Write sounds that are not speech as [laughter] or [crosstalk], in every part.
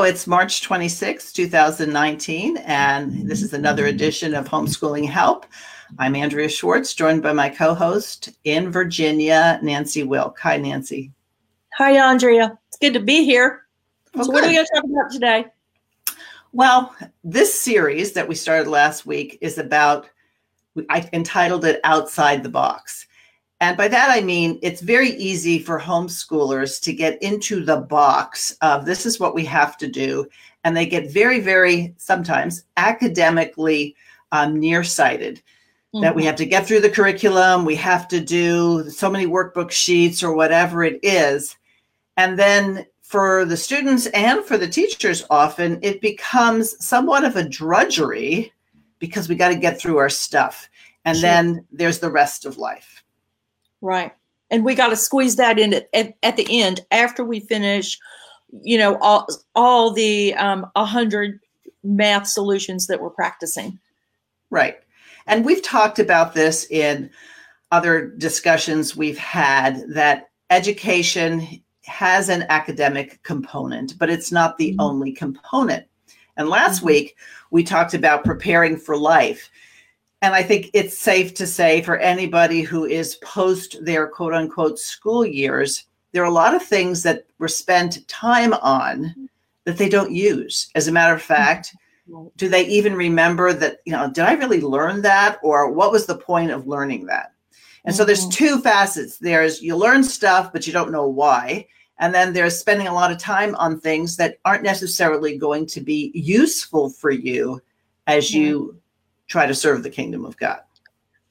Hello, it's March 26, 2019, and this is another edition of Homeschooling Help. I'm Andrea Schwartz, joined by my co host in Virginia, Nancy Wilk. Hi, Nancy. Hi, Andrea. It's good to be here. Well, so, what good. are we going to talk about today? Well, this series that we started last week is about, I entitled it Outside the Box. And by that, I mean it's very easy for homeschoolers to get into the box of this is what we have to do. And they get very, very sometimes academically um, nearsighted that we have to get through the curriculum, we have to do so many workbook sheets or whatever it is. And then for the students and for the teachers, often it becomes somewhat of a drudgery because we got to get through our stuff. And Sure. then there's the rest of life. Right. And we got to squeeze that in at, at, at the end after we finish, you know, all, all the um, 100 math solutions that we're practicing. Right. And we've talked about this in other discussions we've had that education has an academic component, but it's not the Mhm. only component. And last Mhm. week, we talked about preparing for life. And I think it's safe to say for anybody who is post their quote unquote school years, there are a lot of things that were spent time on that they don't use. As a matter of fact, do they even remember that you know did i really learn that? Or what was the point of learning that? And so there's Mhm. two facets. There's you learn stuff but you don't know why. And then there's spending a lot of time on things that aren't necessarily going to be useful for you as you try to serve the kingdom of god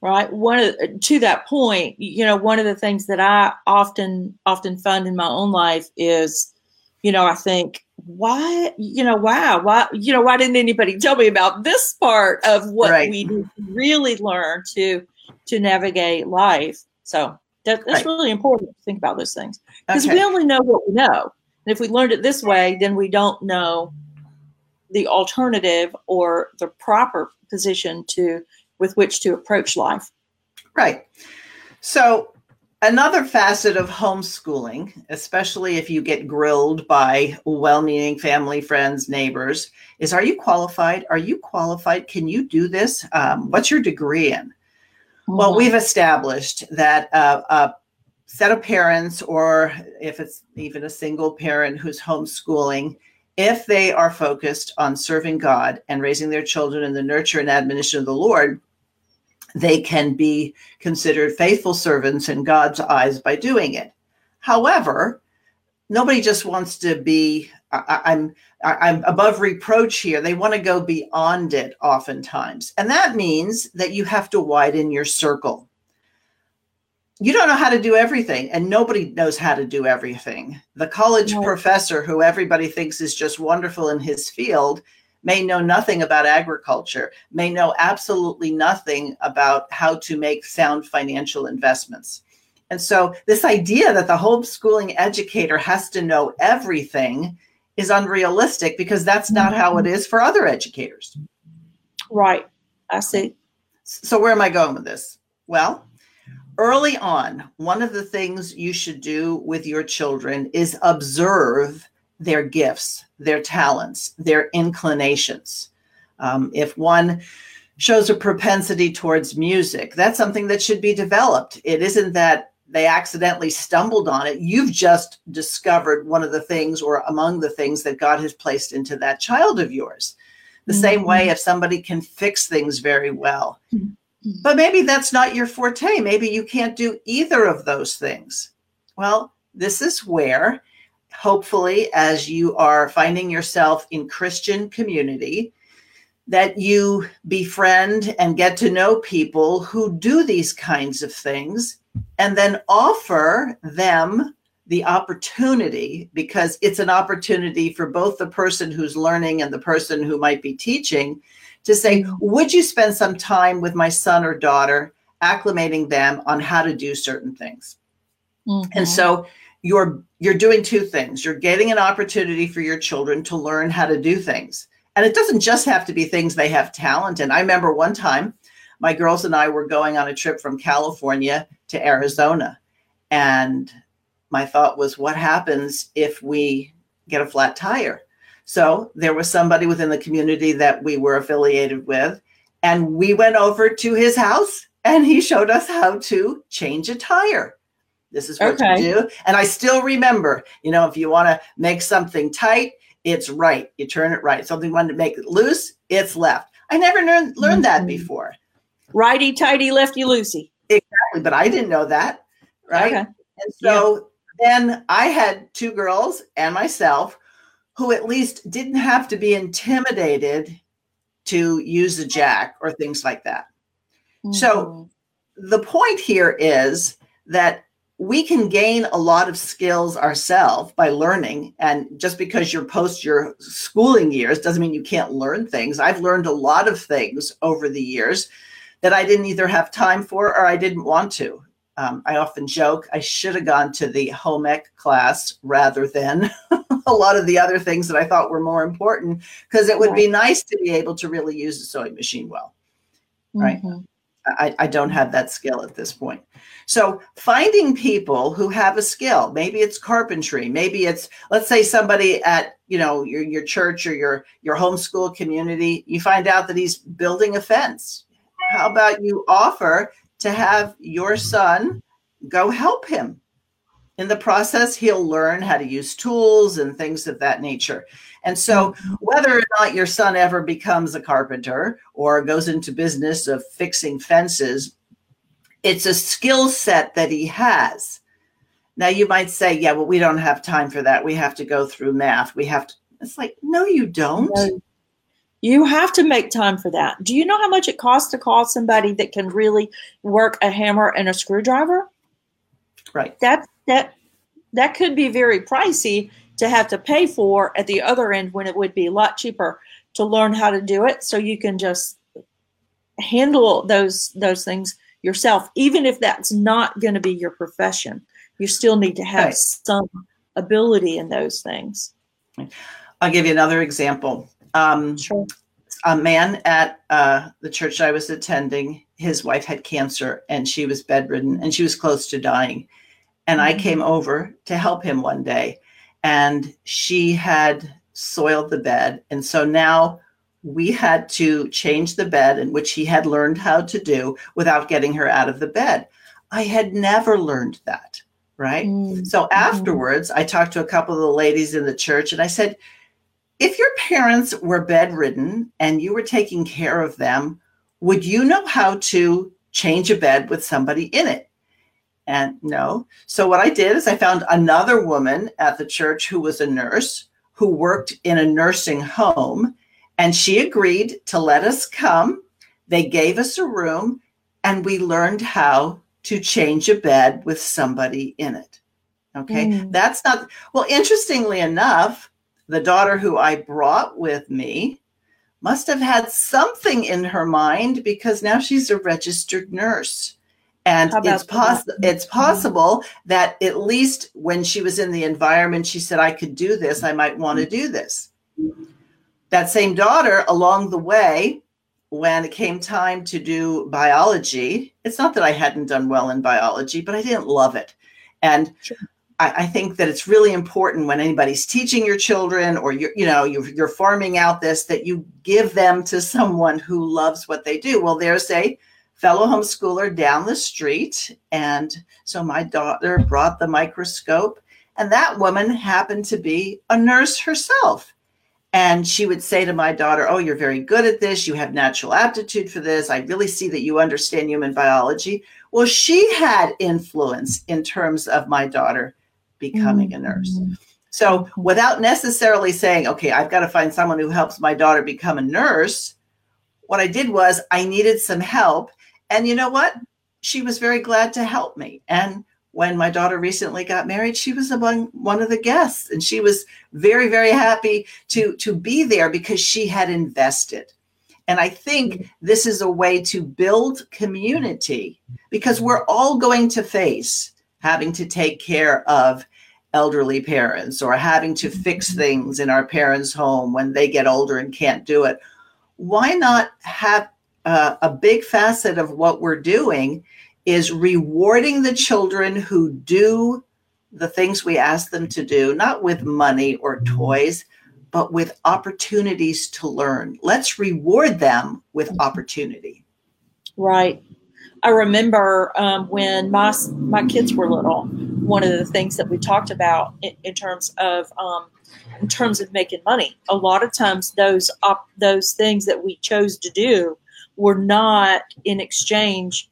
Right. One of to that point, you know, one of the things that I often often find in my own life is, you know, I think, why, you know, wow, why, you know, why didn't anybody tell me about this part of what Right. we really learn to to navigate life? So that, that's Right. really important to think about those things because Okay. we only know what we know, and if we learned it this way, then we don't know the alternative or the proper position to with which to approach life. Right. So, another facet of homeschooling, especially if you get grilled by well meaning family, friends, neighbors, is are you qualified? Are you qualified? Can you do this? Um, what's your degree in? Well, Mhm. we've established that uh, a set of parents, or if it's even a single parent who's homeschooling, if they are focused on serving God and raising their children in the nurture and admonition of the Lord, they can be considered faithful servants in God's eyes by doing it. However, nobody just wants to be. I, I- I'm above reproach here. They want to go beyond it oftentimes, and that means that you have to widen your circle. You don't know how to do everything, and nobody knows how to do everything. The college Right. professor, who everybody thinks is just wonderful in his field, may know nothing about agriculture, may know absolutely nothing about how to make sound financial investments. And so, this idea that the homeschooling educator has to know everything is unrealistic because that's not how it mm-hmm. is for other educators. Right. I see. So, where am I going with this? Well, early on, one of the things you should do with your children is observe their gifts, their talents, their inclinations. Um, if one shows a propensity towards music, that's something that should be developed. It isn't that they accidentally stumbled on it. You've just discovered one of the things or among the things that God has placed into that child of yours. The same way, if somebody can fix things very well, Mm-hmm. but maybe that's not your forte. Maybe you can't do either of those things. Well, this is where, hopefully, as you are finding yourself in Christian community, that you befriend and get to know people who do these kinds of things and then offer them the opportunity because it's an opportunity for both the person who's learning and the person who might be teaching to say, mm-hmm. Would you spend some time with my son or daughter, acclimating them on how to do certain things? Mm-hmm. And so you're you're doing two things. You're getting an opportunity for your children to learn how to do things. And it doesn't just have to be things they have talent in. I remember one time my girls and I were going on a trip from California to Arizona. And my thought was, what happens if we get a flat tire? So there was somebody within the community that we were affiliated with. And we went over to his house and he showed us how to change a tire. This is what okay. you do. And I still remember, you know, if you want to make something tight, it's right. You turn it right. Something you want to make it loose, it's left. I never learned, learned that mm-hmm. before. Righty tighty, lefty loosey. Exactly. But I didn't know that. Right. Okay. And so yeah. then I had two girls and myself who at least didn't have to be intimidated to use a jack or things like that. Mm-hmm. So the point here is that we can gain a lot of skills ourselves by learning and just because you're post your schooling years doesn't mean you can't learn things i've learned a lot of things over the years that i didn't either have time for or i didn't want to um, i often joke i should have gone to the home ec class rather than [laughs] a lot of the other things that i thought were more important because it would be nice to be able to really use a sewing machine well right mm-hmm. I, I, don't have that skill at this point. So finding people who have a skill, maybe it's carpentry, maybe it's let's say somebody at you know your your church or your your homeschool community, you find out that he's building a fence. How about you offer to have your son go help him? In the process, he'll learn how to use tools and things of that nature. And so, whether or not your son ever becomes a carpenter or goes into business of fixing fences, it's a skill set that he has. Now, you might say, yeah, well, we don't have time for that. We have to go through math. We have to. It's like, no, you don't. You have to make time for that. Do you know how much it costs to call somebody that can really work a hammer and a screwdriver? Right. That that that could be very pricey to have to pay for at the other end when it would be a lot cheaper to learn how to do it so you can just handle those those things yourself even if that's not going to be your profession you still need to have right. some ability in those things i'll give you another example um, sure. a man at uh, the church i was attending his wife had cancer and she was bedridden and she was close to dying and mm-hmm. i came over to help him one day and she had soiled the bed. And so now we had to change the bed, in which he had learned how to do without getting her out of the bed. I had never learned that. Right. Mm-hmm. So afterwards, I talked to a couple of the ladies in the church and I said, if your parents were bedridden and you were taking care of them, would you know how to change a bed with somebody in it? And no. So what I did is I found another woman at the church who was a nurse who worked in a nursing home. And she agreed to let us come. They gave us a room and we learned how to change a bed with somebody in it. Okay. Mm. That's not, well, interestingly enough, the daughter who I brought with me must have had something in her mind because now she's a registered nurse. And it's possible it's mm-hmm. possible that at least when she was in the environment she said i could do this. I might want to do this. That same daughter along the way when it came time to do biology it's not that i hadn't done well in biology but i didn't love it. And sure. I, I, think that it's really important when anybody's teaching your children or you're you know you're, you're farming out this that you give them to someone who loves what they do well there's a fellow homeschooler down the street. And so my daughter brought the microscope, and that woman happened to be a nurse herself. And she would say to my daughter, Oh, you're very good at this. You have natural aptitude for this. I really see that you understand human biology. Well, she had influence in terms of my daughter becoming mm-hmm. a nurse. Mm-hmm. So, without necessarily saying, Okay, I've got to find someone who helps my daughter become a nurse, what I did was I needed some help and you know what? She was very glad to help me. And when my daughter recently got married, she was among one of the guests, and she was very, very happy to to be there because she had invested. And I think this is a way to build community because we're all going to face having to take care of elderly parents or having to mm-hmm. fix things in our parents' home when they get older and can't do it. Why not have uh, a big facet of what we're doing is rewarding the children who do the things we ask them to do, not with money or mm-hmm. toys, but with opportunities to learn. Let's reward them with mm-hmm. opportunity. Right. I remember um, when my my kids were little. One of the things that we talked about in, in terms of um, in terms of making money, a lot of times those op- those things that we chose to do were not in exchange.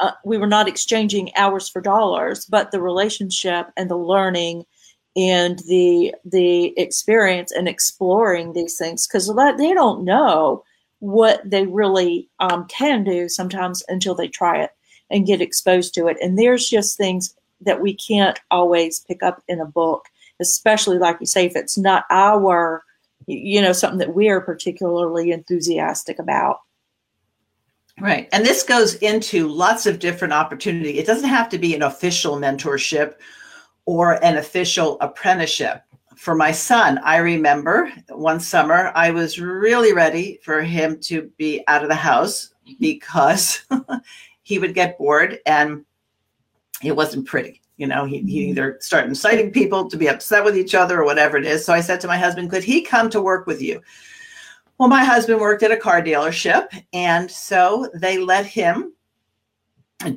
Uh, we were not exchanging hours for dollars, but the relationship and the learning and the the experience and exploring these things because they don't know what they really um, can do sometimes until they try it and get exposed to it. And there's just things that we can't always pick up in a book, especially like you say, if it's not our, you know, something that we are particularly enthusiastic about. Right. And this goes into lots of different opportunity. It doesn't have to be an official mentorship or an official apprenticeship for my son, I remember one summer I was really ready for him to be out of the house mm-hmm. because [laughs] he would get bored and it wasn't pretty. You know, he, he mm-hmm. either start inciting people to be upset with each other or whatever it is. So I said to my husband, could he come to work with you? Well, my husband worked at a car dealership. And so they let him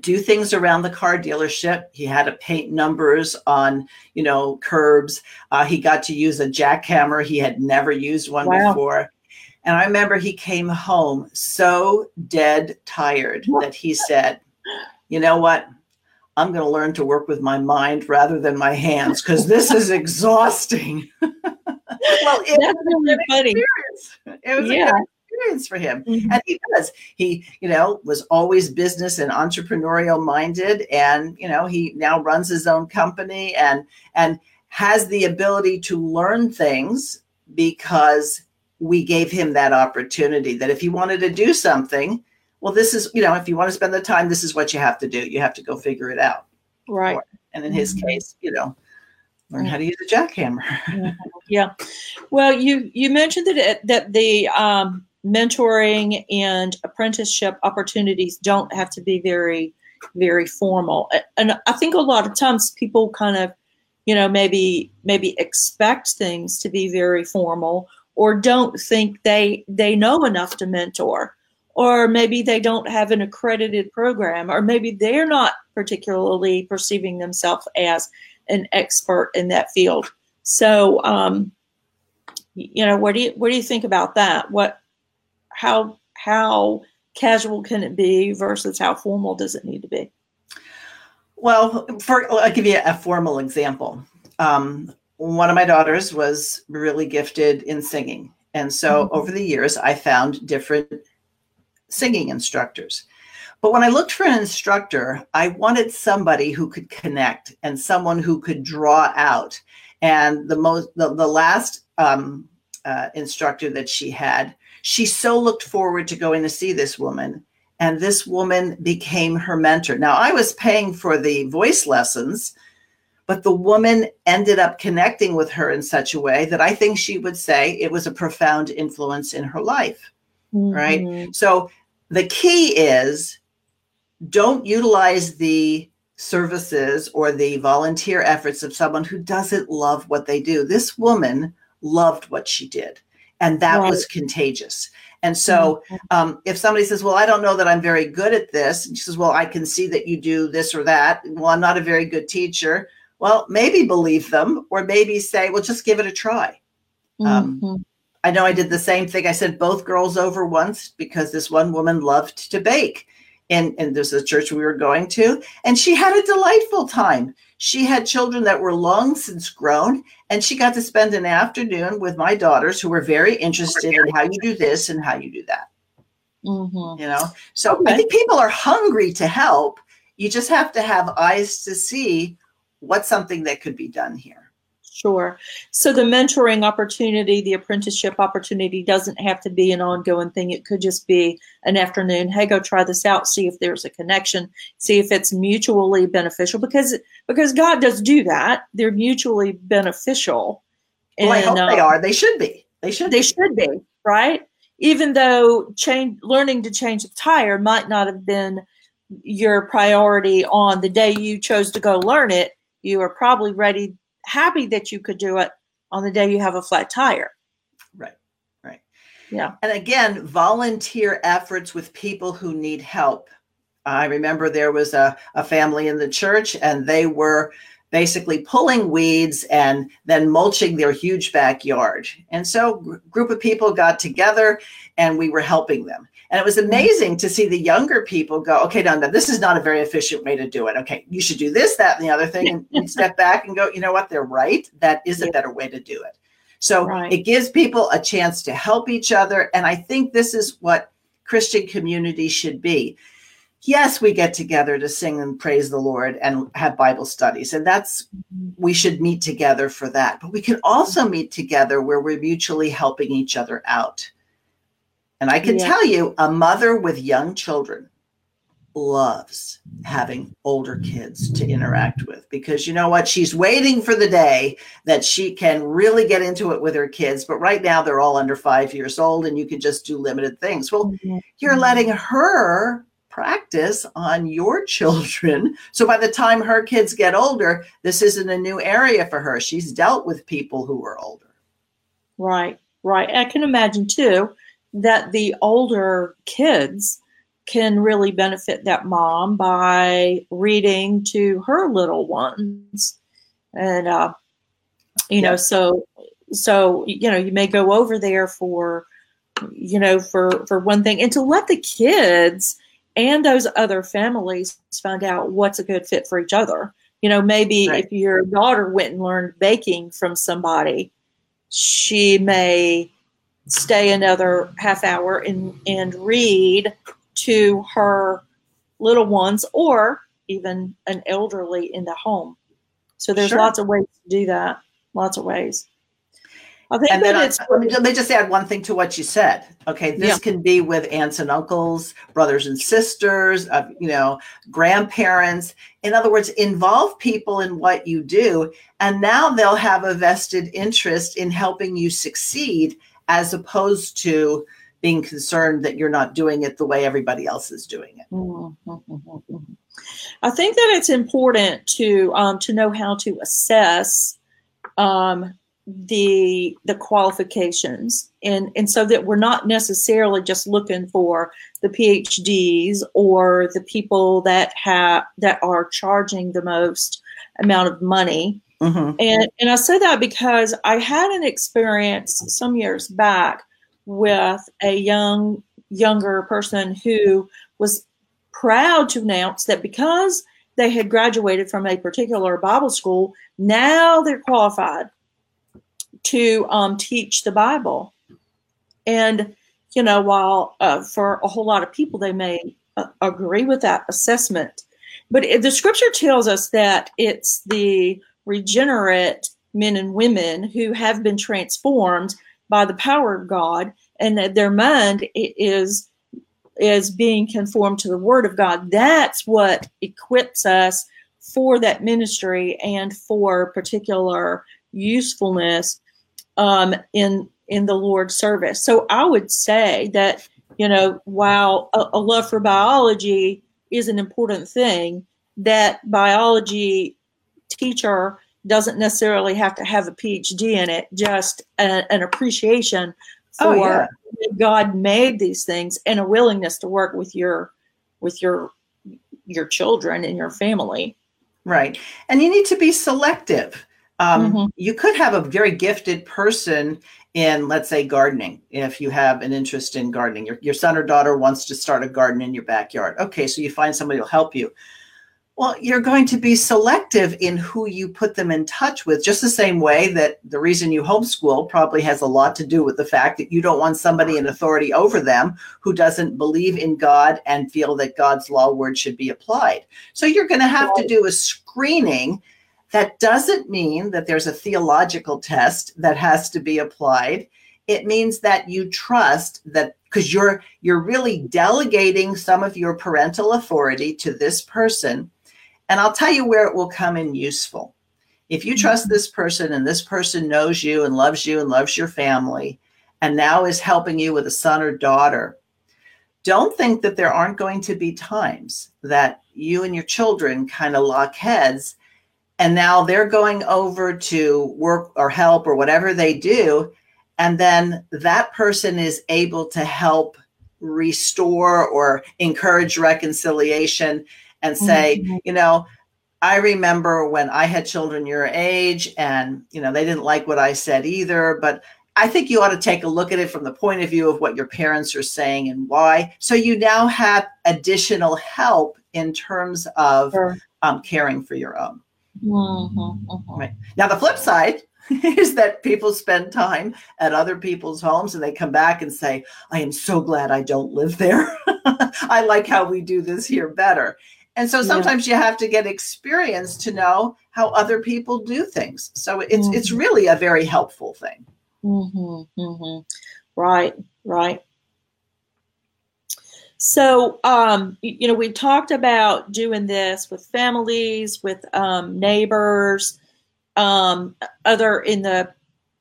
do things around the car dealership. He had to paint numbers on, you know, curbs. Uh, he got to use a jackhammer. He had never used one wow. before. And I remember he came home so dead tired that he said, you know what? I'm going to learn to work with my mind rather than my hands because this is [laughs] exhausting. [laughs] well, it That's really funny. Experience. It was yeah experience for him. Mm-hmm. And he does. He, you know, was always business and entrepreneurial minded. And, you know, he now runs his own company and and has the ability to learn things because we gave him that opportunity that if he wanted to do something, well, this is, you know, if you want to spend the time, this is what you have to do. You have to go figure it out. Right. Or, and in his mm-hmm. case, you know, learn how to use a jackhammer. [laughs] yeah. Well, you you mentioned that that the um, mentoring and apprenticeship opportunities don't have to be very very formal. And i think a lot of times people kind of you know maybe maybe expect things to be very formal or don't think they they know enough to mentor. Or maybe they don't have an accredited program or maybe they're not particularly perceiving themselves as an expert in that field. So um, you know what do you what do you think about that? What how how casual can it be versus how formal does it need to be? Well, for I'll give you a formal example. Um, one of my daughters was really gifted in singing, and so mm-hmm. over the years, I found different singing instructors. But when I looked for an instructor, I wanted somebody who could connect and someone who could draw out. And the most, the, the last um, uh, instructor that she had she so looked forward to going to see this woman and this woman became her mentor. Now i was paying for the voice lessons but the woman ended up connecting with her in such a way that i think she would say it was a profound influence in her life mm-hmm. right so the key is don't utilize the services or the volunteer efforts of someone who doesn't love what they do. This woman loved what she did and that right. was contagious. And so, mm-hmm. um, if somebody says, "Well, I don't know that I'm very good at this," and she says, "Well, I can see that you do this or that," well, I'm not a very good teacher. Well, maybe believe them, or maybe say, "Well, just give it a try." Um, mm-hmm. I know I did the same thing. I sent both girls over once because this one woman loved to bake, and and there's a church we were going to, and she had a delightful time she had children that were long since grown, and she got to spend an afternoon with my daughters who were very interested in how you do this and how you do that. Mm-hmm. You know, so okay. I think people are hungry to help. You just have to have eyes to see what's something that could be done here. Sure. So the mentoring opportunity, the apprenticeship opportunity doesn't have to be an ongoing thing. It could just be an afternoon. Hey, go try this out. See if there's a connection. See if it's mutually beneficial because because God does do that. They're mutually beneficial. Well, and, I hope uh, they are. They should be. They should. They be. should be right. Even though change, learning to change the tire might not have been your priority on the day you chose to go learn it, you are probably ready happy that you could do it on the day you have a flat tire. Right. Right. Yeah. And again, volunteer efforts with people who need help. I remember there was a, a family in the church and they were basically pulling weeds and then mulching their huge backyard. And so a group of people got together and we were helping them. And it was amazing to see the younger people go, okay, no, no, this is not a very efficient way to do it. Okay, you should do this, that, and the other thing. And step back and go, you know what? They're right. That is a better way to do it. So right. it gives people a chance to help each other. And I think this is what Christian community should be. Yes, we get together to sing and praise the Lord and have Bible studies. And that's, mm-hmm. we should meet together for that. But we can also meet together where we're mutually helping each other out. And I can yeah. tell you, a mother with young children loves having older kids to interact with because you know what? She's waiting for the day that she can really get into it with her kids. But right now, they're all under five years old and you can just do limited things. Well, mm-hmm. you're letting her practice on your [laughs] children. So by the time her kids get older, this isn't a new area for her. She's dealt with people who are older. Right, right. I can imagine too that the older kids can really benefit that mom by reading to her little ones. And uh, you know so so you know you may go over there for you know for for one thing. And to let the kids and those other families find out what's a good fit for each other. You know maybe right. if your daughter went and learned baking from somebody she may stay another half hour and, and read to her little ones or even an elderly in the home. So there's sure. lots of ways to do that. Lots of ways. I think and then I, let, me, let me just add one thing to what you said. Okay, this yeah. can be with aunts and uncles, brothers and sisters, uh, you know, grandparents. In other words, involve people in what you do, and now they'll have a vested interest in helping you succeed as opposed to being concerned that you're not doing it the way everybody else is doing it. Mm-hmm. I think that it's important to um, to know how to assess um, the the qualifications, and and so that we're not necessarily just looking for the PhDs or the people that have that are charging the most amount of money Mm-hmm. And and I say that because I had an experience some years back with a young younger person who was proud to announce that because they had graduated from a particular Bible school, now they're qualified to um, teach the Bible. And you know, while uh, for a whole lot of people they may uh, agree with that assessment, but it, the Scripture tells us that it's the regenerate men and women who have been transformed by the power of God and that their mind is is being conformed to the word of God. That's what equips us for that ministry and for particular usefulness um, in in the Lord's service. So I would say that you know while a, a love for biology is an important thing, that biology teacher doesn't necessarily have to have a PhD in it, just a, an appreciation oh, for oh, yeah. God made these things and a willingness to work with your with your your children and your family. Right. And you need to be selective. Um, mm-hmm. You could have a very gifted person in, let's say, gardening, if you have an interest in gardening. Your, your son or daughter wants to start a garden in your backyard. Okay, so you find somebody who'll help you. Well, you're going to be selective in who you put them in touch with, just the same way that the reason you homeschool probably has a lot to do with the fact that you don't want somebody in authority over them who doesn't believe in God and feel that God's law word should be applied. So you're going to have to do a screening. That doesn't mean that there's a theological test that has to be applied. It means that you trust that because you're you're really delegating some of your parental authority to this person and I'll tell you where it will come in useful. If you trust mm-hmm. this person and this person knows you and loves you and loves your family and now is helping you with a son or daughter, don't think that there aren't going to be times that you and your children kind of lock heads and now they're going over to work or help or whatever they do and then that person is able to help restore or encourage reconciliation and say, mm-hmm. you know, I remember when I had children your age and, you know, they didn't like what I said either, but I think you ought to take a look at it from the point of view of what your parents are saying and why. So you now have additional help in terms of sure. um, caring for your own. Mm-hmm, mm-hmm. Right. Now, the flip side [laughs] is that people spend time at other people's homes and they come back and say, I am so glad I don't live there. [laughs] I like how we do this here better. And so sometimes yeah. you have to get experience to know how other people do things. So it's mm-hmm. it's really a very helpful thing. Mm-hmm, mm-hmm. Right, right. So, um, you know, we talked about doing this with families, with um, neighbors, um, other in the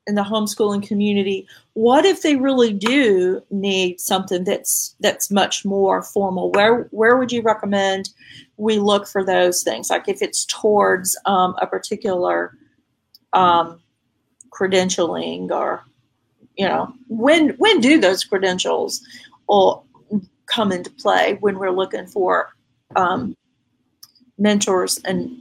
in the homeschooling community what if they really do need something that's that's much more formal? Where where would you recommend we look for those things? Like if it's towards um, a particular um, credentialing or you know when when do those credentials or come into play when we're looking for um, mentors and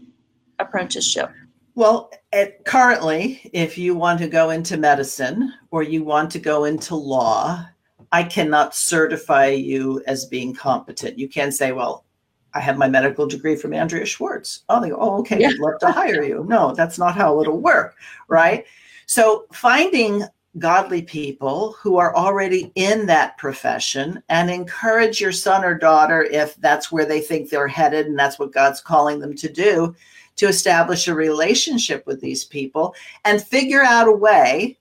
apprenticeship well, at, currently, if you want to go into medicine or you want to go into law, I cannot certify you as being competent. You can't say, well, I have my medical degree from Andrea Schwartz. Oh, they go, oh, okay, yeah. we'd love to hire you. No, that's not how it'll work, right? So finding godly people who are already in that profession and encourage your son or daughter if that's where they think they're headed and that's what God's calling them to do to establish a relationship with these people and figure out a way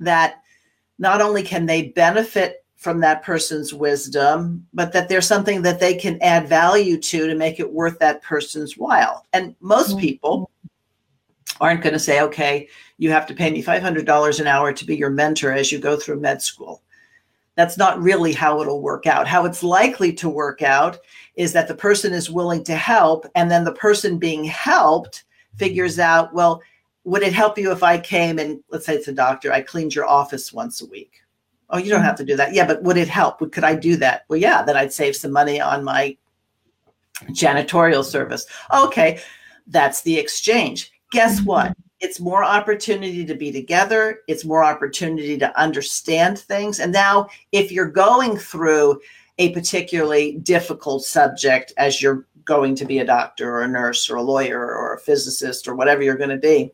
that not only can they benefit from that person's wisdom, but that there's something that they can add value to to make it worth that person's while. And most mm-hmm. people aren't going to say, okay, you have to pay me $500 an hour to be your mentor as you go through med school. That's not really how it'll work out. How it's likely to work out is that the person is willing to help, and then the person being helped figures out, well, would it help you if I came and let's say it's a doctor, I cleaned your office once a week? Oh, you don't have to do that. Yeah, but would it help? Could I do that? Well, yeah, then I'd save some money on my janitorial service. Okay, that's the exchange. Guess mm-hmm. what? It's more opportunity to be together. It's more opportunity to understand things. And now, if you're going through a particularly difficult subject as you're going to be a doctor or a nurse or a lawyer or a physicist or whatever you're going to be,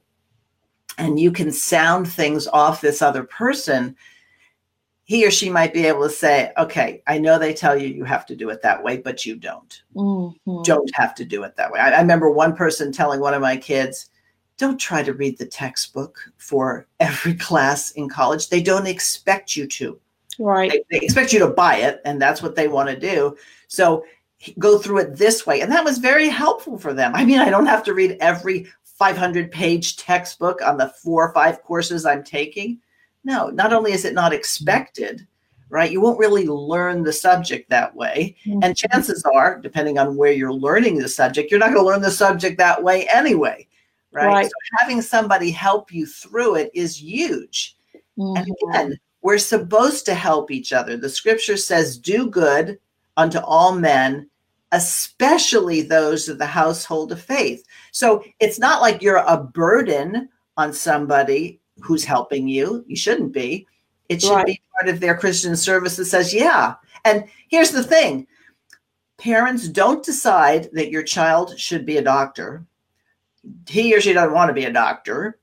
and you can sound things off this other person, he or she might be able to say, okay, I know they tell you you have to do it that way, but you don't. Mm-hmm. Don't have to do it that way. I, I remember one person telling one of my kids, don't try to read the textbook for every [laughs] class in college. They don't expect you to. Right. They, they expect you to buy it, and that's what they want to do. So go through it this way. And that was very helpful for them. I mean, I don't have to read every 500 page textbook on the four or five courses I'm taking. No, not only is it not expected, right? You won't really learn the subject that way. Mm-hmm. And chances are, depending on where you're learning the subject, you're not going to learn the subject that way anyway right? right. So having somebody help you through it is huge. Mm-hmm. And again, we're supposed to help each other. The scripture says, do good unto all men, especially those of the household of faith. So it's not like you're a burden on somebody who's helping you. You shouldn't be. It should right. be part of their Christian service that says, yeah. And here's the thing parents don't decide that your child should be a doctor, he or she doesn't want to be a doctor,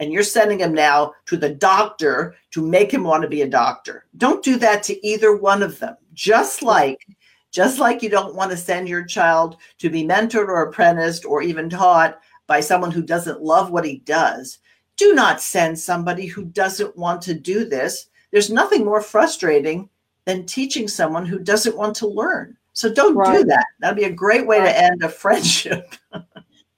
and you're sending him now to the doctor to make him want to be a doctor. Don't do that to either one of them. Just like just like you don't want to send your child to be mentored or apprenticed or even taught by someone who doesn't love what he does. Do not send somebody who doesn't want to do this. There's nothing more frustrating than teaching someone who doesn't want to learn. So don't right. do that. That'd be a great way right. to end a friendship. [laughs]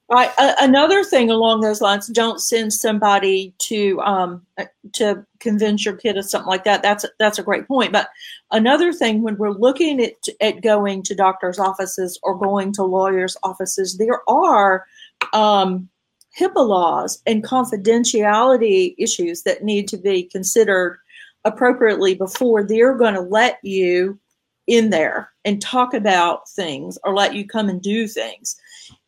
right. Uh, another thing along those lines: don't send somebody to um, uh, to convince your kid of something like that. That's that's a great point. But another thing, when we're looking at at going to doctors' offices or going to lawyers' offices, there are um, HIPAA laws and confidentiality issues that need to be considered appropriately before they're going to let you in there and talk about things or let you come and do things.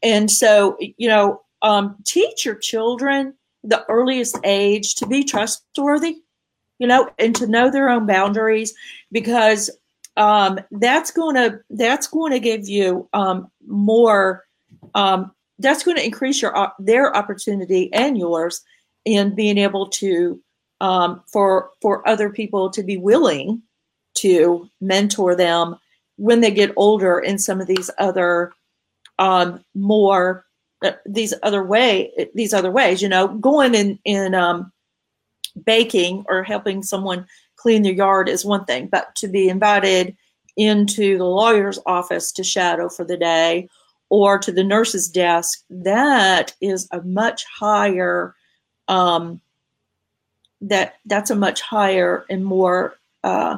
And so, you know, um, teach your children the earliest age to be trustworthy, you know, and to know their own boundaries because um, that's going to that's going to give you um, more. Um, that's going to increase your uh, their opportunity and yours in being able to um, for for other people to be willing to mentor them when they get older in some of these other um, more uh, these other way these other ways you know going in in um, baking or helping someone clean their yard is one thing but to be invited into the lawyer's office to shadow for the day or to the nurse's desk that is a much higher um, that that's a much higher and more uh,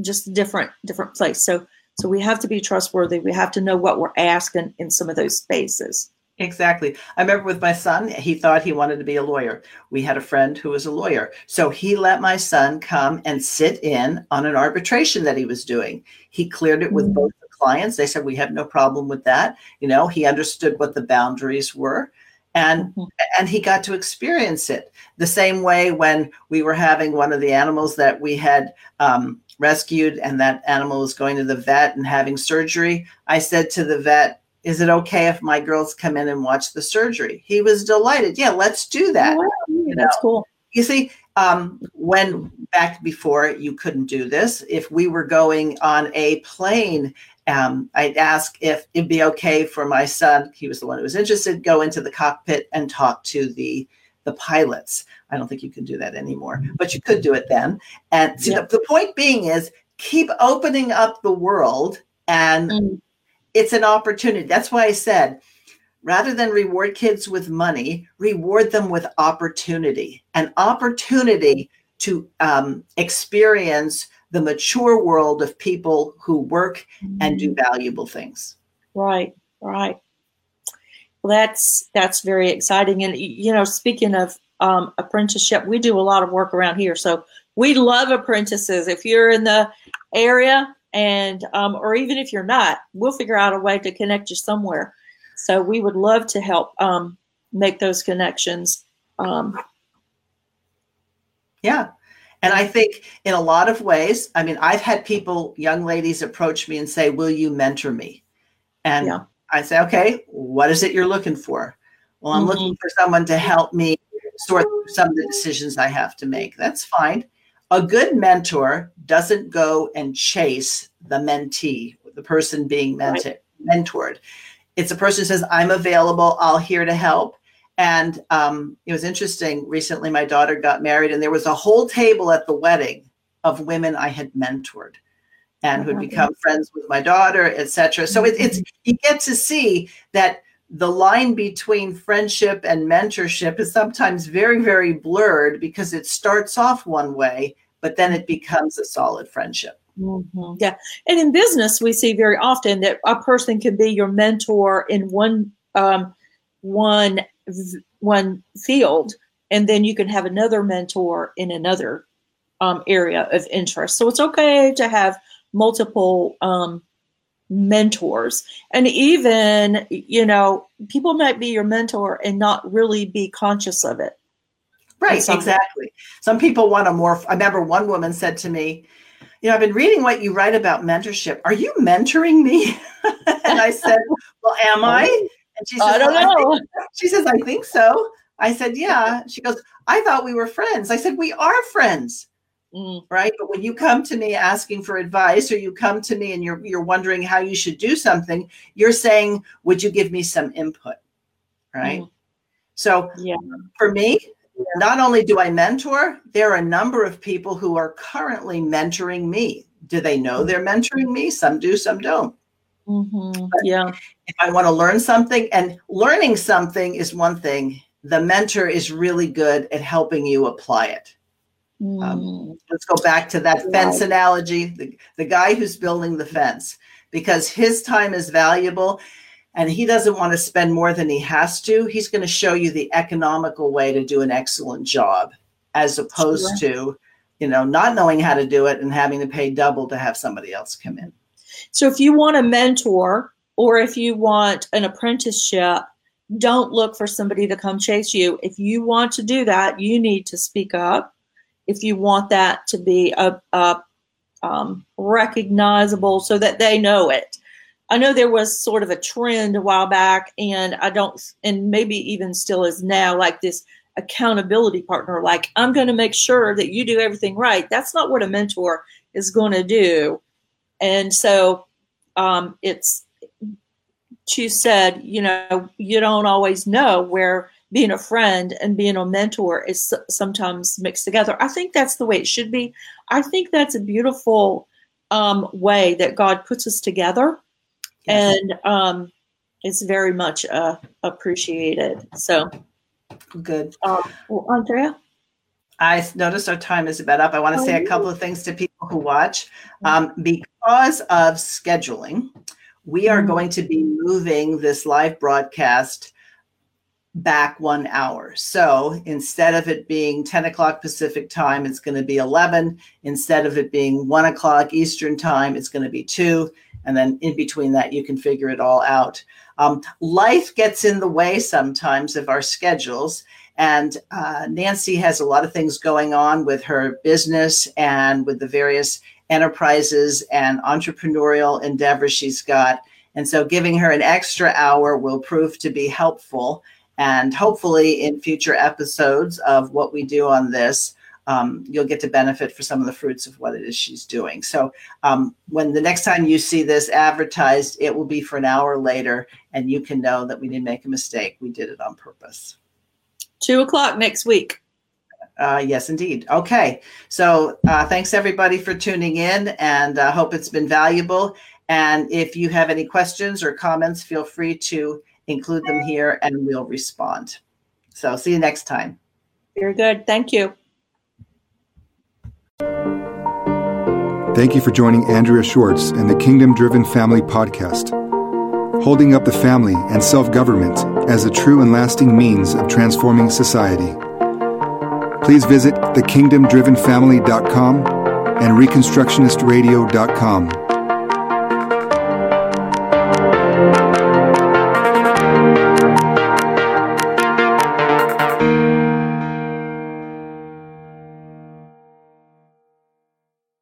just different different place. So so we have to be trustworthy. We have to know what we're asking in some of those spaces. Exactly. I remember with my son, he thought he wanted to be a lawyer. We had a friend who was a lawyer. So he let my son come and sit in on an arbitration that he was doing. He cleared it with mm-hmm. both the clients. They said, We have no problem with that. You know, he understood what the boundaries were and mm-hmm. and he got to experience it the same way when we were having one of the animals that we had um, rescued and that animal was going to the vet and having surgery. I said to the vet is it okay if my girls come in and watch the surgery? He was delighted. Yeah let's do that. Oh, you that's know? cool. you see um, when back before you couldn't do this if we were going on a plane um, I'd ask if it'd be okay for my son, he was the one who was interested, go into the cockpit and talk to the the pilots. I don't think you can do that anymore, but you could do it then. And see, the, the, point being is keep opening up the world, and mm. it's an opportunity. That's why I said, rather than reward kids with money, reward them with opportunity, an opportunity to um, experience the mature world of people who work and do mm-hmm. valuable things. Right, right. Well, that's that's very exciting. And you know, speaking of um, apprenticeship, we do a lot of work around here, so we love apprentices. If you're in the area, and um, or even if you're not, we'll figure out a way to connect you somewhere. So we would love to help um, make those connections. Um, yeah, and I think in a lot of ways, I mean, I've had people, young ladies, approach me and say, Will you mentor me? And yeah. I say, Okay, what is it you're looking for? Well, I'm mm-hmm. looking for someone to help me sort through some of the decisions I have to make. That's fine. A good mentor doesn't go and chase the mentee, the person being mentored. Right. mentored. It's a person who says, I'm available, I'll here to help. And um, it was interesting. Recently, my daughter got married, and there was a whole table at the wedding of women I had mentored and who'd become friends with my daughter, etc. So it, it's you get to see that the line between friendship and mentorship is sometimes very, very blurred because it starts off one way, but then it becomes a solid friendship. Mm-hmm. Yeah, and in business, we see very often that a person can be your mentor in one um, one one field, and then you can have another mentor in another um, area of interest. So it's okay to have multiple um, mentors, and even you know people might be your mentor and not really be conscious of it. Right, exactly. Some people want to more. I remember one woman said to me, you know, I've been reading what you write about mentorship. Are you mentoring me? [laughs] and I said, Well, am I? And she says, I don't know. I [laughs] she says, I think so. I said, Yeah. She goes, I thought we were friends. I said, We are friends. Mm, Right. But when you come to me asking for advice or you come to me and you're you're wondering how you should do something, you're saying, Would you give me some input? Right. Mm. So yeah. for me, not only do I mentor, there are a number of people who are currently mentoring me. Do they know they're mentoring me? Some do, some don't. hmm Yeah. If I want to learn something, and learning something is one thing, the mentor is really good at helping you apply it. Mm. Let's go back to that fence analogy the, the guy who's building the fence, because his time is valuable and he doesn't want to spend more than he has to. He's going to show you the economical way to do an excellent job as opposed to, you know, not knowing how to do it and having to pay double to have somebody else come in. So if you want a mentor or if you want an apprenticeship, don't look for somebody to come chase you. If you want to do that, you need to speak up. If you want that to be a, a um, recognizable so that they know it. I know there was sort of a trend a while back, and I don't, and maybe even still is now, like this accountability partner. Like, I'm going to make sure that you do everything right. That's not what a mentor is going to do. And so um, it's, she said, you know, you don't always know where being a friend and being a mentor is sometimes mixed together. I think that's the way it should be. I think that's a beautiful um, way that God puts us together, yes. and um, it's very much uh, appreciated. So good, uh, well, Andrea. I noticed our time is about up. I want to say a couple of things to people who watch. Um, because of scheduling, we are going to be moving this live broadcast back one hour. So instead of it being 10 o'clock Pacific time, it's going to be 11. Instead of it being one o'clock Eastern time, it's going to be two. And then in between that, you can figure it all out. Um, life gets in the way sometimes of our schedules. And uh, Nancy has a lot of things going on with her business and with the various enterprises and entrepreneurial endeavors she's got. And so giving her an extra hour will prove to be helpful. And hopefully, in future episodes of what we do on this, um, you'll get to benefit for some of the fruits of what it is she's doing. So, um, when the next time you see this advertised, it will be for an hour later, and you can know that we didn't make a mistake. We did it on purpose. Two o'clock next week. Uh, yes, indeed. Okay. So, uh, thanks everybody for tuning in, and I uh, hope it's been valuable. And if you have any questions or comments, feel free to include them here and we'll respond. So see you next time. Very good. Thank you. Thank you for joining Andrea Schwartz and the Kingdom Driven Family Podcast, holding up the family and self government as a true and lasting means of transforming society. Please visit thekingdomdrivenfamily.com and reconstructionistradio.com